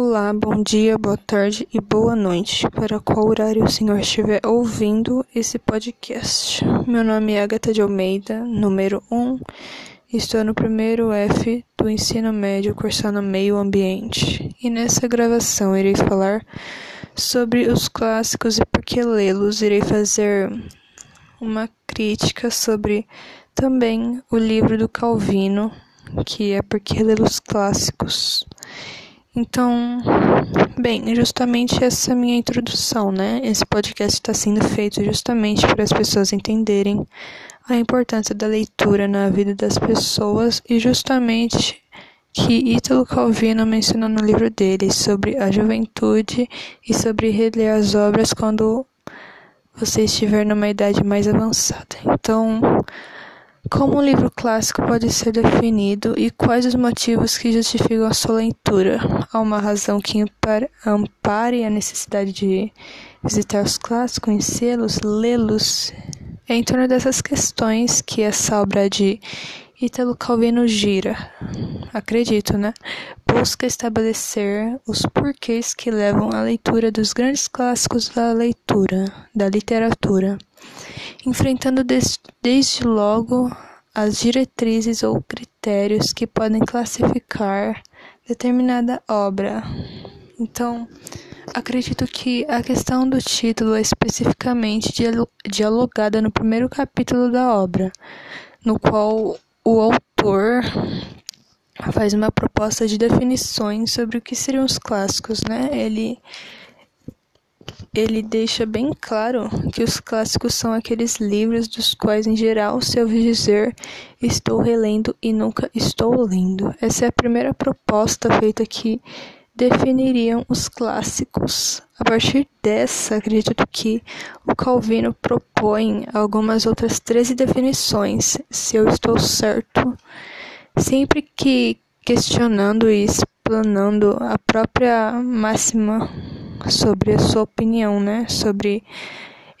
Olá, bom dia, boa tarde e boa noite, para qual horário o senhor estiver ouvindo esse podcast. Meu nome é Agatha de Almeida, número 1, estou no primeiro F do ensino médio cursando meio ambiente, e nessa gravação irei falar sobre os clássicos e por que lê-los. Irei fazer uma crítica sobre também o livro do Calvino, que é Por que ler os clássicos. Então, bem, justamente essa minha introdução, né? Esse podcast está sendo feito justamente para as pessoas entenderem a importância da leitura na vida das pessoas e justamente que Ítalo Calvino menciona no livro dele sobre a juventude e sobre reler as obras quando você estiver numa idade mais avançada. Então, como um livro clássico pode ser definido e quais os motivos que justificam a sua leitura? Há uma razão que ampare a necessidade de visitar os clássicos, conhecê-los, lê-los? É em torno dessas questões que essa obra de Ítalo Calvino gira, acredito, né? Busca estabelecer os porquês que levam à leitura dos grandes clássicos da leitura, da literatura enfrentando desde logo as diretrizes ou critérios que podem classificar determinada obra. Então, acredito que a questão do título é especificamente dialogada no primeiro capítulo da obra, no qual o autor faz uma proposta de definições sobre o que seriam os clássicos, né? Ele ele deixa bem claro que os clássicos são aqueles livros dos quais, em geral, se ouve dizer estou relendo e nunca estou lendo. Essa é a primeira proposta feita que definiriam os clássicos. A partir dessa, acredito que o Calvino propõe algumas outras 13 definições, se eu estou certo, sempre que questionando e explanando a própria máxima sobre a sua opinião, né? Sobre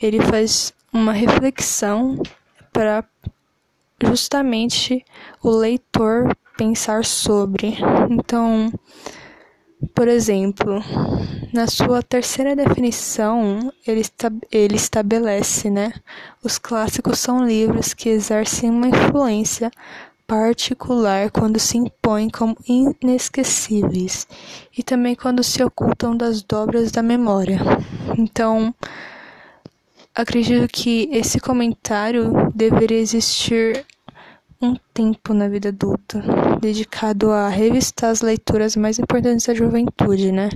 ele faz uma reflexão para justamente o leitor pensar sobre. Então, por exemplo, na sua terceira definição, ele, esta ele estabelece, né? Os clássicos são livros que exercem uma influência particular quando se impõem como inesquecíveis e também quando se ocultam das dobras da memória. Então, acredito que esse comentário deveria existir um tempo na vida adulta, dedicado a revistar as leituras mais importantes da juventude, né?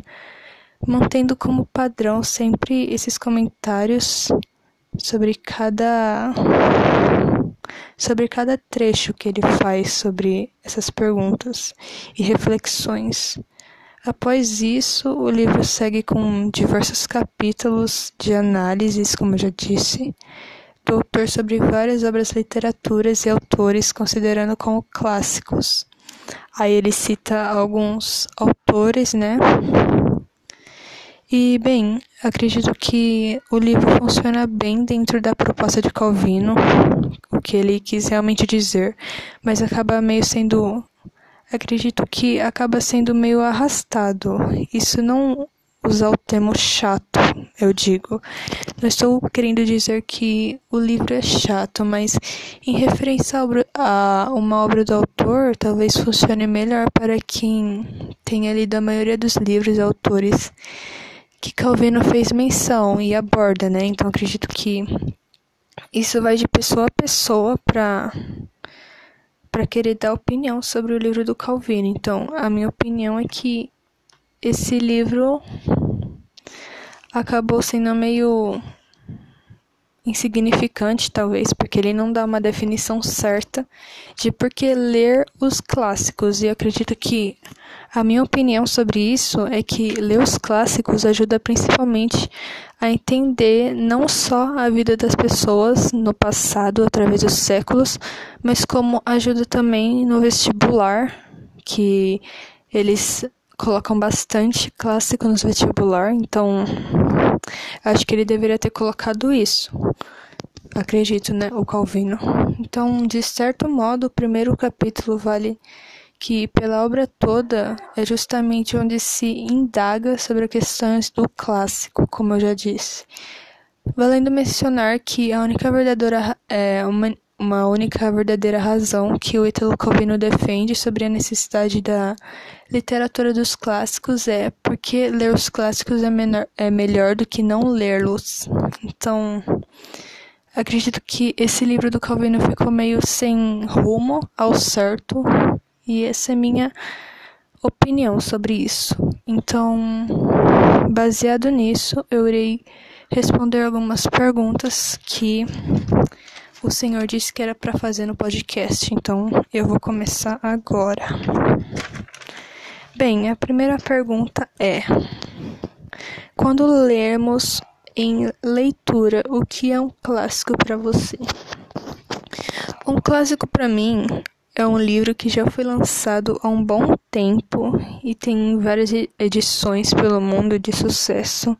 Mantendo como padrão sempre esses comentários sobre cada sobre cada trecho que ele faz sobre essas perguntas e reflexões. Após isso, o livro segue com diversos capítulos de análises, como já disse, do autor sobre várias obras literaturas e autores, considerando como clássicos. Aí ele cita alguns autores, né? E, bem, acredito que o livro funciona bem dentro da proposta de Calvino, que ele quis realmente dizer, mas acaba meio sendo. Acredito que acaba sendo meio arrastado. Isso não usar o termo chato, eu digo. Não estou querendo dizer que o livro é chato, mas em referência a uma obra do autor, talvez funcione melhor para quem tenha lido a maioria dos livros e autores que Calvino fez menção e aborda, né? Então acredito que isso vai de pessoa a pessoa para para querer dar opinião sobre o livro do Calvino. Então, a minha opinião é que esse livro acabou sendo meio insignificante, talvez, porque ele não dá uma definição certa de por que ler os clássicos. E acredito que a minha opinião sobre isso é que ler os clássicos ajuda principalmente a entender não só a vida das pessoas no passado, através dos séculos, mas como ajuda também no vestibular, que eles colocam bastante clássico no vestibular, então acho que ele deveria ter colocado isso. Acredito, né, o Calvino. Então, de certo modo, o primeiro capítulo vale que, pela obra toda, é justamente onde se indaga sobre questões do clássico, como eu já disse. Valendo mencionar que a única verdadeira é uma, uma única verdadeira razão que o Italo Calvino defende sobre a necessidade da literatura dos clássicos é porque ler os clássicos é, menor, é melhor do que não lê-los. Então, acredito que esse livro do Calvino ficou meio sem rumo ao certo, e essa é minha opinião sobre isso. Então, baseado nisso, eu irei responder algumas perguntas que o senhor disse que era para fazer no podcast. Então, eu vou começar agora. Bem, a primeira pergunta é: quando lermos em leitura, o que é um clássico para você? Um clássico para mim é um livro que já foi lançado há um bom tempo e tem várias edições pelo mundo de sucesso.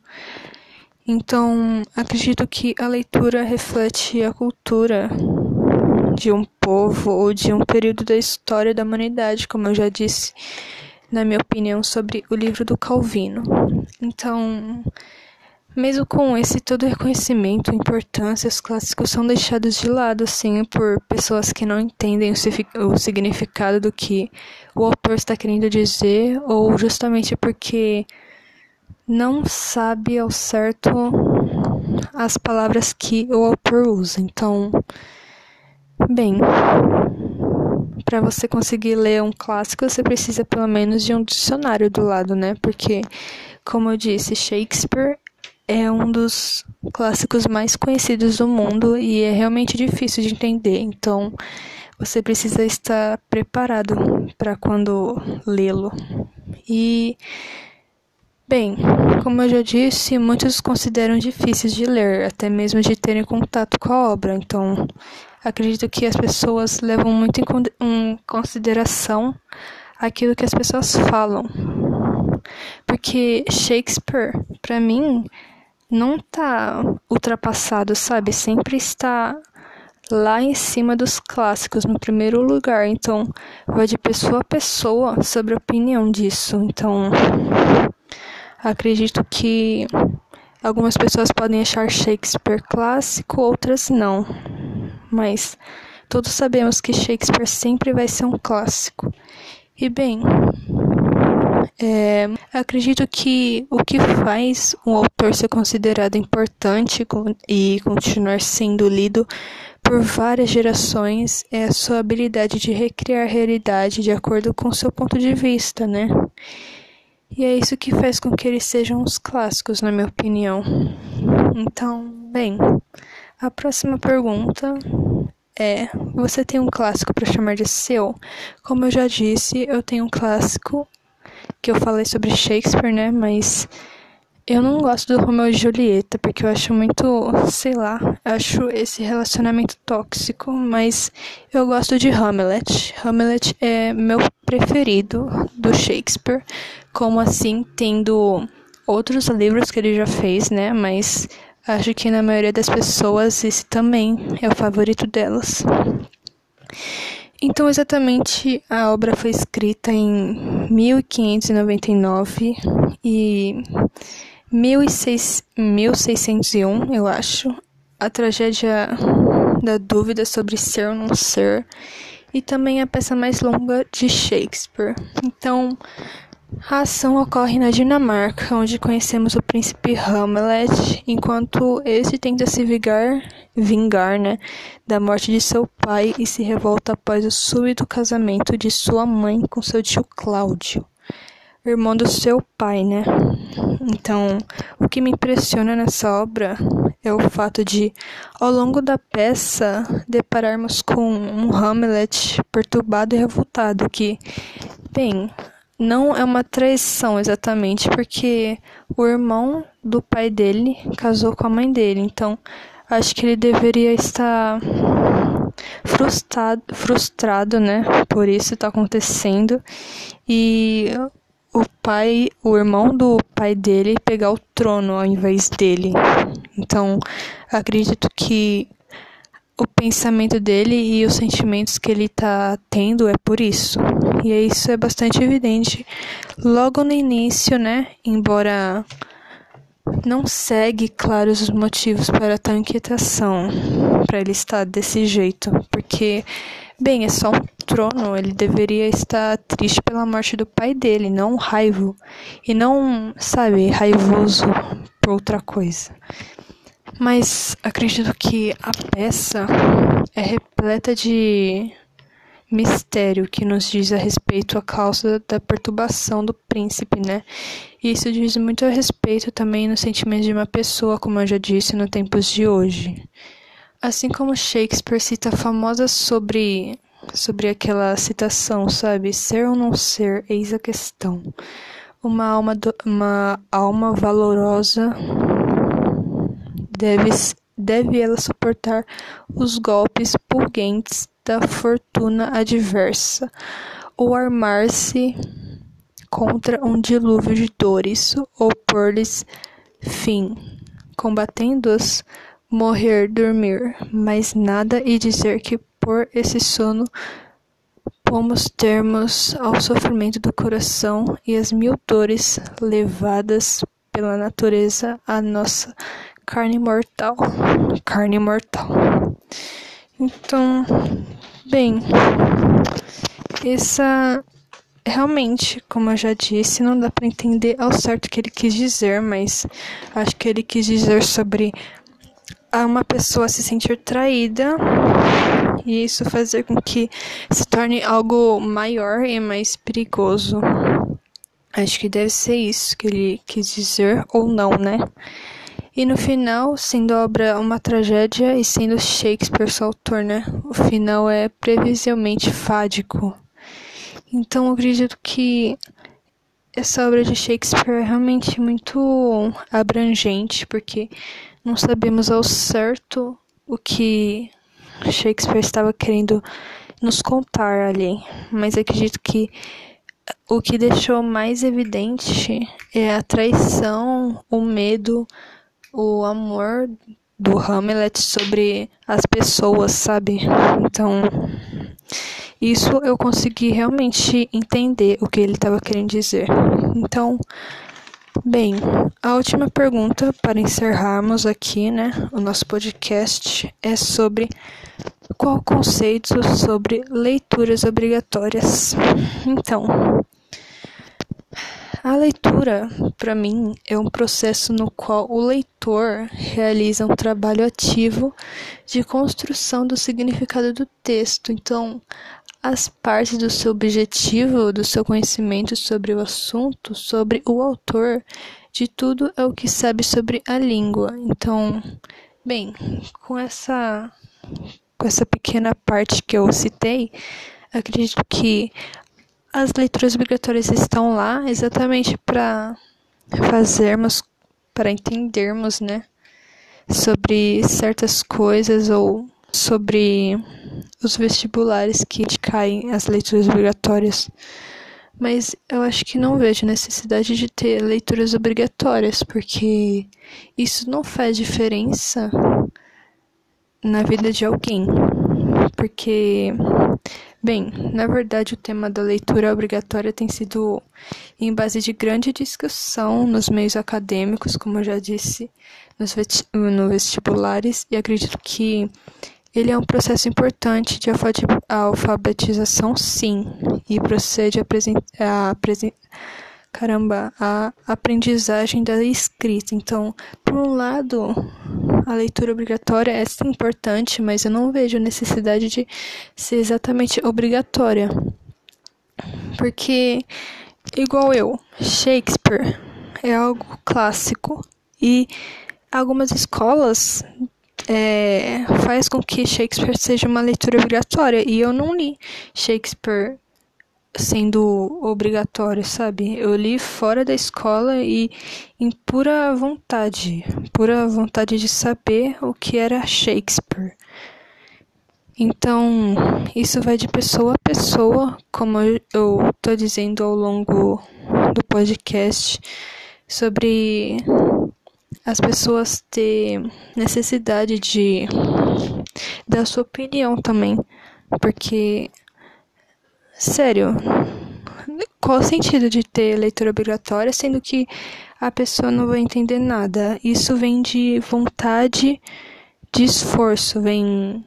Então, acredito que a leitura reflete a cultura de um povo ou de um período da história da humanidade, como eu já disse na minha opinião, sobre o livro do Calvino. Então, mesmo com esse todo reconhecimento importância, os clássicos são deixados de lado, assim, por pessoas que não entendem o significado do que o autor está querendo dizer, ou justamente porque não sabe ao certo as palavras que o autor usa. Então, bem, para você conseguir ler um clássico, você precisa pelo menos de um dicionário do lado, né? Porque, como eu disse, Shakespeare é um dos clássicos mais conhecidos do mundo e é realmente difícil de entender. Então, você precisa estar preparado para quando lê-lo. E Bem, como eu já disse, muitos consideram difíceis de ler, até mesmo de terem contato com a obra. Então, acredito que as pessoas levam muito em consideração aquilo que as pessoas falam. Porque Shakespeare, para mim, não tá ultrapassado, sabe? Sempre está lá em cima dos clássicos, no primeiro lugar. Então, vai de pessoa a pessoa sobre a opinião disso. Então, acredito que algumas pessoas podem achar Shakespeare clássico, outras não mas todos sabemos que Shakespeare sempre vai ser um clássico. E bem, é, acredito que o que faz um autor ser considerado importante e continuar sendo lido por várias gerações é a sua habilidade de recriar a realidade de acordo com seu ponto de vista, né? E é isso que faz com que eles sejam os clássicos, na minha opinião. Então, bem, a próxima pergunta é: você tem um clássico para chamar de seu? Como eu já disse, eu tenho um clássico que eu falei sobre Shakespeare, né? Mas eu não gosto do Romeo e Julieta porque eu acho muito, sei lá, acho esse relacionamento tóxico, mas eu gosto de Hamlet. Hamlet é meu preferido do Shakespeare, como assim tendo outros livros que ele já fez, né? Mas Acho que na maioria das pessoas esse também é o favorito delas. Então, exatamente, a obra foi escrita em 1599 e 1601, eu acho. A tragédia da dúvida sobre ser ou não ser. E também a peça mais longa de Shakespeare. Então, a ação ocorre na Dinamarca, onde conhecemos o príncipe Hamlet, enquanto este tenta se vingar, vingar né, da morte de seu pai e se revolta após o súbito casamento de sua mãe com seu tio Cláudio, irmão do seu pai, né? Então, o que me impressiona nessa obra é o fato de, ao longo da peça, depararmos com um Hamlet perturbado e revoltado que, bem, não é uma traição exatamente, porque o irmão do pai dele casou com a mãe dele. Então, acho que ele deveria estar frustrado, frustrado, né? Por isso está acontecendo. E o pai, o irmão do pai dele pegar o trono ao invés dele. Então, acredito que o pensamento dele e os sentimentos que ele está tendo é por isso. E isso é bastante evidente logo no início, né? Embora não segue claros os motivos para tal inquietação, para ele estar desse jeito, porque, bem, é só um trono, ele deveria estar triste pela morte do pai dele, não raivo, e não, sabe, raivoso por outra coisa. Mas acredito que a peça é repleta de mistério que nos diz a respeito à causa da perturbação do príncipe, né? Isso diz muito a respeito também no sentimento de uma pessoa, como eu já disse, no tempos de hoje. Assim como Shakespeare cita a famosa sobre sobre aquela citação, sabe? Ser ou não ser, eis a questão. Uma alma, do, uma alma valorosa deve, deve ela suportar os golpes purguentes da fortuna adversa, ou armar-se contra um dilúvio de dores, ou pôr-lhes fim, combatendo-as, morrer, dormir, mas nada e dizer que por esse sono pomos termos ao sofrimento do coração e as mil dores levadas pela natureza à nossa carne mortal. Carne mortal. Então, bem, essa realmente, como eu já disse, não dá para entender ao certo o que ele quis dizer, mas acho que ele quis dizer sobre uma pessoa se sentir traída e isso fazer com que se torne algo maior e mais perigoso. Acho que deve ser isso que ele quis dizer, ou não, né? E no final, sendo a obra uma tragédia e sendo Shakespeare seu autor, né? O final é previsivelmente fádico. Então eu acredito que essa obra de Shakespeare é realmente muito abrangente, porque não sabemos ao certo o que Shakespeare estava querendo nos contar ali, mas acredito que o que deixou mais evidente é a traição, o medo, o amor do Hamlet sobre as pessoas, sabe? Então, isso eu consegui realmente entender o que ele estava querendo dizer. Então, bem, a última pergunta para encerrarmos aqui, né, o nosso podcast é sobre qual conceito sobre leituras obrigatórias. Então, a leitura, para mim, é um processo no qual o leitor realiza um trabalho ativo de construção do significado do texto. Então, as partes do seu objetivo, do seu conhecimento sobre o assunto, sobre o autor, de tudo é o que sabe sobre a língua. Então, bem, com essa com essa pequena parte que eu citei, acredito que as leituras obrigatórias estão lá exatamente para fazermos, para entendermos, né, sobre certas coisas ou sobre os vestibulares que caem as leituras obrigatórias. Mas eu acho que não vejo necessidade de ter leituras obrigatórias, porque isso não faz diferença na vida de alguém. Porque Bem, na verdade, o tema da leitura obrigatória tem sido em base de grande discussão nos meios acadêmicos, como eu já disse, nos no vestibulares, e acredito que ele é um processo importante de alfabetização, sim, e procede a, a caramba, a aprendizagem da escrita. Então, por um lado, a leitura obrigatória é importante, mas eu não vejo necessidade de ser exatamente obrigatória. Porque, igual eu, Shakespeare é algo clássico e algumas escolas é, faz com que Shakespeare seja uma leitura obrigatória e eu não li Shakespeare sendo obrigatório, sabe? Eu li fora da escola e em pura vontade, pura vontade de saber o que era Shakespeare. Então, isso vai de pessoa a pessoa, como eu estou dizendo ao longo do podcast, sobre as pessoas ter necessidade de dar sua opinião também, porque sério, qual o sentido de ter leitura obrigatória, sendo que a pessoa não vai entender nada? Isso vem de vontade, de esforço, vem.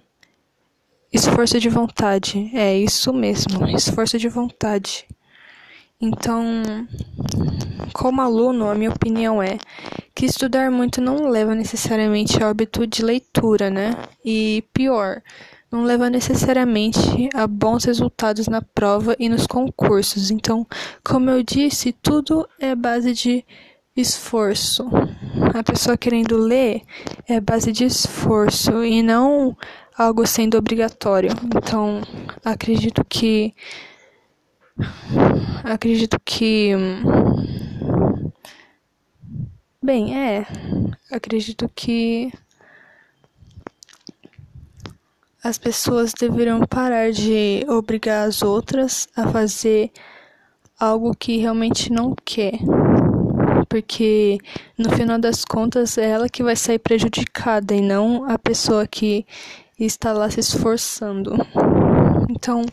Esforço de vontade. É isso mesmo, esforço de vontade. Então, como aluno, a minha opinião é que estudar muito não leva necessariamente ao hábito de leitura, né? E pior, não leva necessariamente a bons resultados na prova e nos concursos. Então, como eu disse, tudo é base de esforço. A pessoa querendo ler é base de esforço e não algo sendo obrigatório. Então, acredito que acredito que bem, é, acredito que as pessoas deveriam parar de obrigar as outras a fazer algo que realmente não quer. Porque no final das contas é ela que vai sair prejudicada e não a pessoa que está lá se esforçando. Então,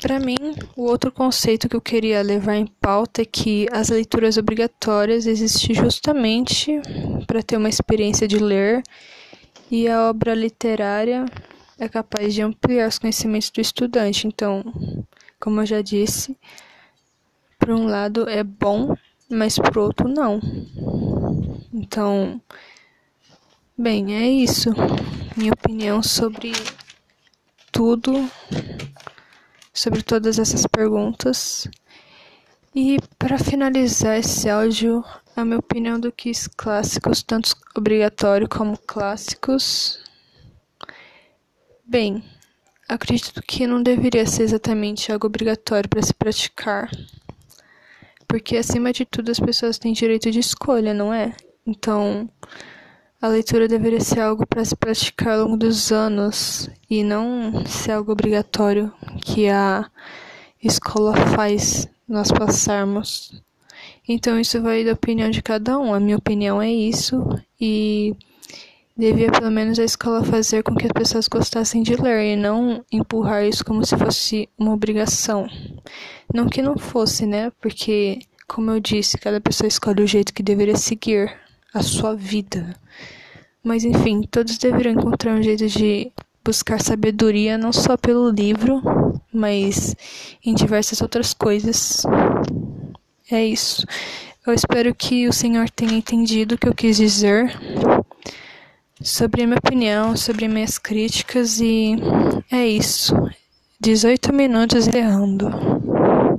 para mim, o outro conceito que eu queria levar em pauta é que as leituras obrigatórias existem justamente para ter uma experiência de ler e a obra literária é capaz de ampliar os conhecimentos do estudante. Então, como eu já disse, por um lado é bom, mas por outro não. Então, bem, é isso. Minha opinião sobre tudo, sobre todas essas perguntas. E para finalizar esse áudio, a minha opinião do que os clássicos, tanto obrigatório como clássicos, Bem, acredito que não deveria ser exatamente algo obrigatório para se praticar. Porque, acima de tudo, as pessoas têm direito de escolha, não é? Então, a leitura deveria ser algo para se praticar ao longo dos anos e não ser algo obrigatório que a escola faz nós passarmos. Então, isso vai da opinião de cada um. A minha opinião é isso e Devia pelo menos a escola fazer com que as pessoas gostassem de ler e não empurrar isso como se fosse uma obrigação. Não que não fosse, né? Porque, como eu disse, cada pessoa escolhe o jeito que deveria seguir a sua vida. Mas enfim, todos deveriam encontrar um jeito de buscar sabedoria não só pelo livro, mas em diversas outras coisas. É isso. Eu espero que o Senhor tenha entendido o que eu quis dizer sobre a minha opinião, sobre minhas críticas e é isso. 18 minutos errando.